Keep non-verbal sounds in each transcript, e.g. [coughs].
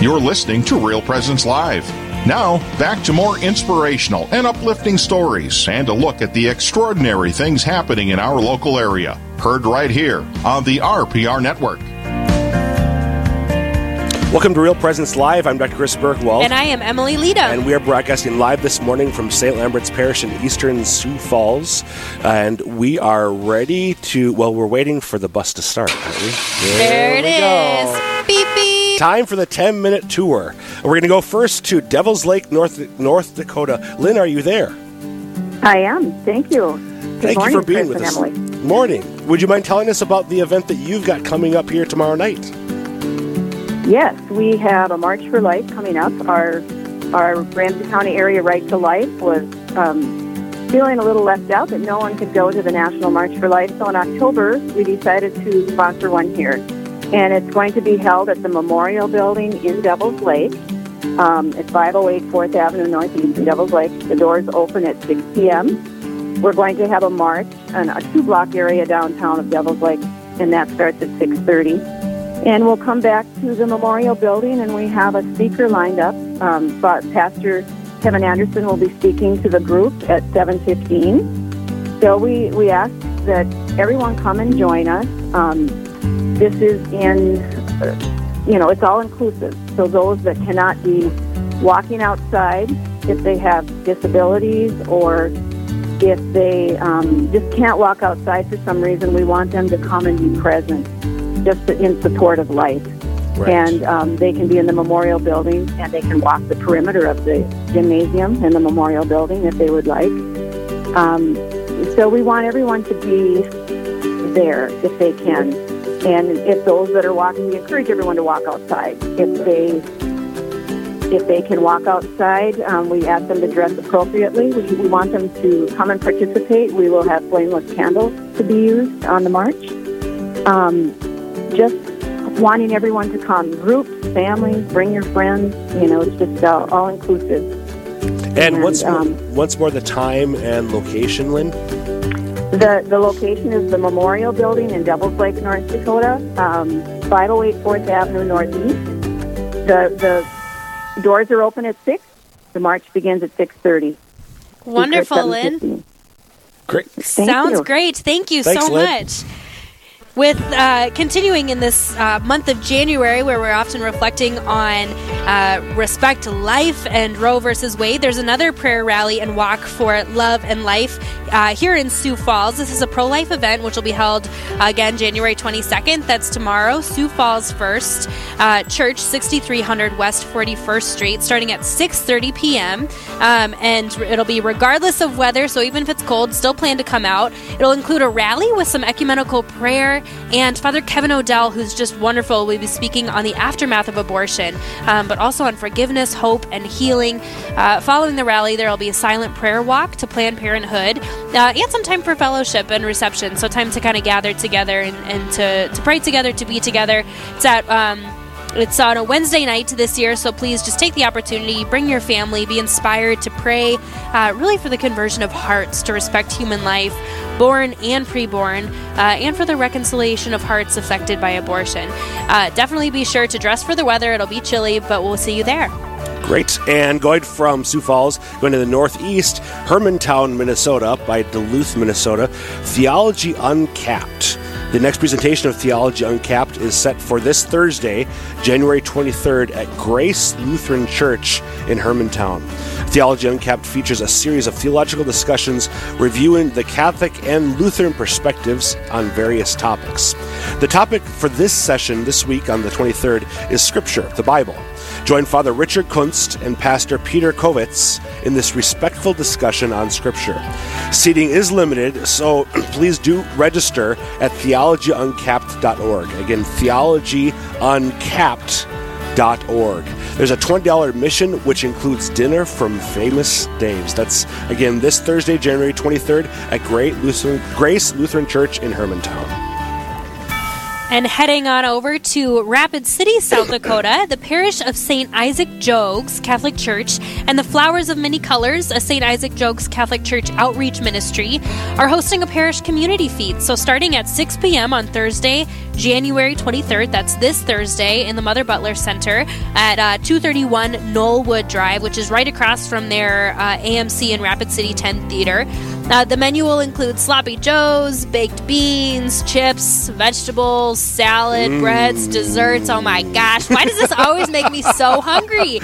You're listening to Real Presence Live. Now, back to more inspirational and uplifting stories and a look at the extraordinary things happening in our local area. Heard right here on the RPR Network. Welcome to Real Presence Live. I'm Dr. Chris Burkwald. And I am Emily Lita. And we are broadcasting live this morning from St. Lambert's Parish in eastern Sioux Falls. And we are ready to, well, we're waiting for the bus to start, aren't we? There, there it is. Go. Time for the 10 minute tour. We're going to go first to Devil's Lake, North, North Dakota. Lynn, are you there? I am. Thank you. Good Thank morning, you for being Chris with us. Emily. Morning. Would you mind telling us about the event that you've got coming up here tomorrow night? Yes, we have a March for Life coming up. Our our Ramsey County area Right to Life was um, feeling a little left out that no one could go to the National March for Life. So in October, we decided to sponsor one here, and it's going to be held at the Memorial Building in Devils Lake. Um, it's 508 4th Avenue Northeast in Devils Lake. The doors open at 6 p.m. We're going to have a march in a two-block area downtown of Devils Lake, and that starts at 6:30. And we'll come back to the Memorial Building, and we have a speaker lined up. Um, but Pastor Kevin Anderson will be speaking to the group at 7:15. So we we ask that everyone come and join us. Um, this is in, you know, it's all inclusive. So those that cannot be walking outside, if they have disabilities or if they um, just can't walk outside for some reason, we want them to come and be present just in support of life. Right. And um, they can be in the memorial building and they can walk the perimeter of the gymnasium and the memorial building if they would like. Um, so we want everyone to be there if they can. And if those that are walking, we encourage everyone to walk outside. If they if they can walk outside, um, we ask them to dress appropriately. We, we want them to come and participate. We will have flameless candles to be used on the march. Um, just wanting everyone to come, groups, families, bring your friends. You know, it's just uh, all inclusive. And, and once more, um, once more, the time and location, Lynn. The the location is the Memorial Building in Devils Lake, North Dakota, um, 508 4th Avenue Northeast. The the doors are open at six. The march begins at six thirty. Wonderful, Lynn. Great. Thank Sounds you. great. Thank you Thanks, so Lynn. much with uh, continuing in this uh, month of January, where we're often reflecting on uh, respect life and Roe versus Wade, there's another prayer rally and walk for love and life uh, here in Sioux Falls. This is a pro life event which will be held uh, again January 22nd. That's tomorrow. Sioux Falls First uh, Church, 6300 West 41st Street, starting at 6:30 p.m. Um, and it'll be regardless of weather. So even if it's cold, still plan to come out. It'll include a rally with some ecumenical prayer and Father Kevin Odell, who's just wonderful, will be speaking on the aftermath of abortion, um, but also on forgiveness, hope, and healing. Uh, following the rally, there will be a silent prayer walk to Planned Parenthood uh, and some time for fellowship and reception. So, time to kind of gather together and, and to, to pray together, to be together. It's at. Um, it's on a Wednesday night this year, so please just take the opportunity, bring your family, be inspired to pray uh, really for the conversion of hearts to respect human life, born and preborn, uh, and for the reconciliation of hearts affected by abortion. Uh, definitely be sure to dress for the weather. It'll be chilly, but we'll see you there. Great. And going from Sioux Falls, going to the northeast, Hermantown, Minnesota, by Duluth, Minnesota, Theology Uncapped. The next presentation of Theology Uncapped is set for this Thursday, January 23rd, at Grace Lutheran Church in Hermantown. Theology Uncapped features a series of theological discussions reviewing the Catholic and Lutheran perspectives on various topics. The topic for this session this week on the 23rd is Scripture, the Bible. Join Father Richard Kunst and Pastor Peter Kovitz in this respectful discussion on Scripture. Seating is limited, so [clears throat] please do register at theologyuncapped.org. Again, theologyuncapped.org. There's a $20 admission, which includes dinner from Famous Dave's. That's, again, this Thursday, January 23rd at Grace Lutheran Church in Hermantown. And heading on over to Rapid City, South [coughs] Dakota, the parish of St. Isaac Jogues Catholic Church and the Flowers of Many Colors, a St. Isaac Jogues Catholic Church outreach ministry, are hosting a parish community feed. So starting at 6 p.m. on Thursday, January 23rd, that's this Thursday, in the Mother Butler Center at uh, 231 Knollwood Drive, which is right across from their uh, AMC and Rapid City 10 Theater. Uh, the menu will include sloppy joes, baked beans, chips, vegetables, salad, breads, desserts. Oh my gosh, why does this always make me so [laughs] hungry?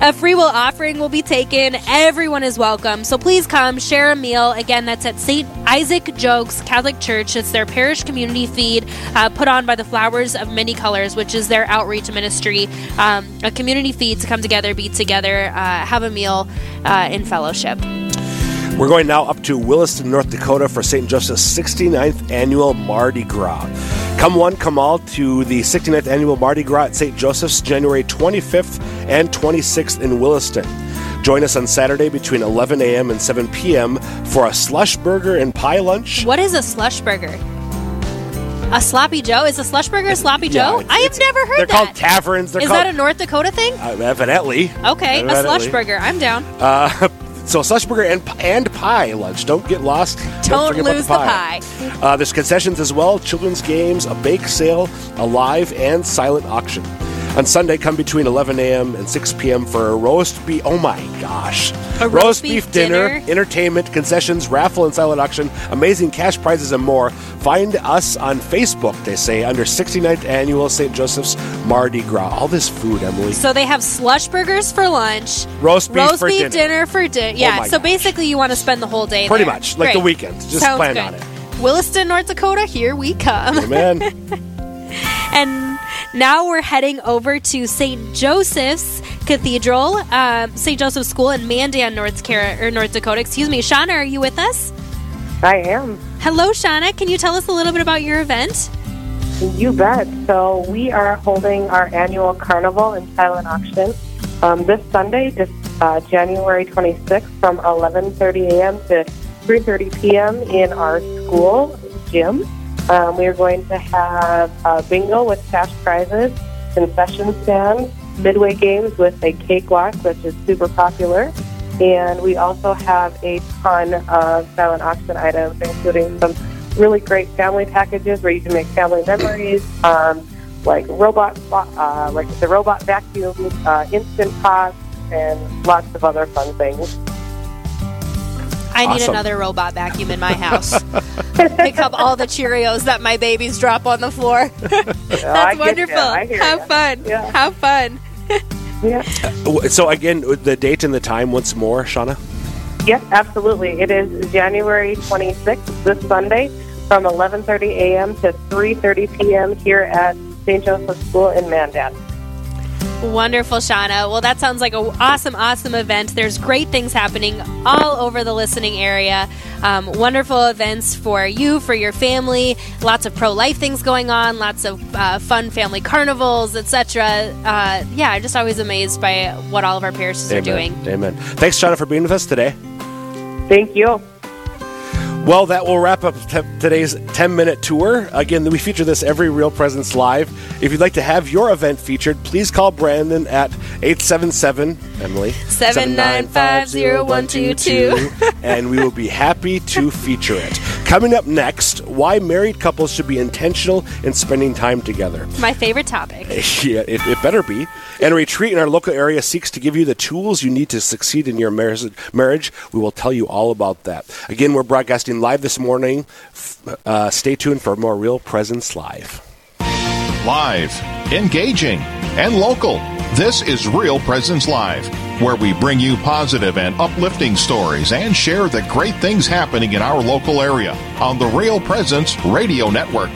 A free will offering will be taken. Everyone is welcome. So please come, share a meal. Again, that's at St. Isaac Jogues Catholic Church. It's their parish community feed uh, put on by the Flowers of Many Colors, which is their outreach ministry. Um, a community feed to come together, be together, uh, have a meal uh, in fellowship. We're going now up to Williston, North Dakota for St. Joseph's 69th annual Mardi Gras. Come one, come all to the 69th annual Mardi Gras at St. Joseph's January 25th and 26th in Williston. Join us on Saturday between 11 a.m. and 7 p.m. for a slush burger and pie lunch. What is a slush burger? A sloppy Joe? Is a slush burger a sloppy Joe? it's- I have never heard They're that. called taverns. They're is called, that a North Dakota thing? uh, evidently. Okay, a Evidently. slush burger. I'm down. Uh, [laughs] so slush burger and and pie lunch. Don't get lost. Don't about lose the pie. Uh, there's concessions as well, children's games, a bake sale, a live and silent auction. On Sunday, come between 11 a.m. and 6 p.m. for a roast beef. Oh my gosh! A roast beef dinner. entertainment, concessions, raffle, and silent auction, amazing cash prizes, and more. Find us on Facebook. They say under 69th annual St. Joseph's Mardi Gras. All this food, Emily. So they have slush burgers for lunch, Roast beef roast for beef dinner. for dinner. Oh yeah, Oh so gosh. basically you want to spend the whole day Pretty there. much, like the weekend. Just Sounds plan good. on it. Williston, North Dakota, here we come. Amen. [laughs] And now we're heading over to St. Joseph's Cathedral, um, St. Joseph's School in Mandan, North, Car- or North Dakota. Excuse me. Shauna, are you with us? I am. Hello, Shauna. Can you tell us a little bit about your event? You bet. So we are holding our annual carnival and silent auction um, this Sunday, just uh, January 26th, from 11:30 a.m. to 3:30 p.m. in our school gym. Um, we are going to have uh, bingo with cash prizes, concession stand, midway games with a cakewalk, which is super popular. And we also have a ton of silent auction items, including some really great family packages where you can make family memories, um, like robot, uh, like the robot vacuum, uh, instant pot, and lots of other fun things. I need Awesome. another robot vacuum in my house. [laughs] Pick up all the Cheerios that my babies drop on the floor. [laughs] That's get wonderful. ya. I hear Have fun. Yeah. Have fun. Yeah. Uh, so again, uh, the date and the time once more, Shauna. Yes, absolutely. It is January 26th, this Sunday, from 11:30 a.m. to 3:30 p.m. here at St. Joseph School in Mandan. Wonderful, Shauna. Well, that sounds like an awesome, awesome event. There's great things happening all over the listening area. Um, wonderful events for you, for your family. Lots of pro-life things going on. Lots of uh, fun family carnivals, etc. Uh, yeah, I'm just always amazed by what all of our parishes are doing. Amen. Thanks, Shauna, for being with us today. Thank you. Well, that will wrap up t- today's 10 minute tour. Again, we feature this every Real Presence Live. If you'd like to have your event featured, please call Brandon at 877 Emily 7950122. and we will be happy to feature it. Coming up next, why married couples should be intentional in spending time together. My favorite topic. [laughs] Yeah, it, it better be. And a retreat in our local area seeks to give you the tools you need to succeed in your marriage. marriage. We will tell you all about that. Again, we're broadcasting live this morning. Uh, stay tuned for more Real Presence Live. Live, engaging, and local. This is Real Presence Live, where we bring you positive and uplifting stories and share the great things happening in our local area on the Real Presence Radio Network.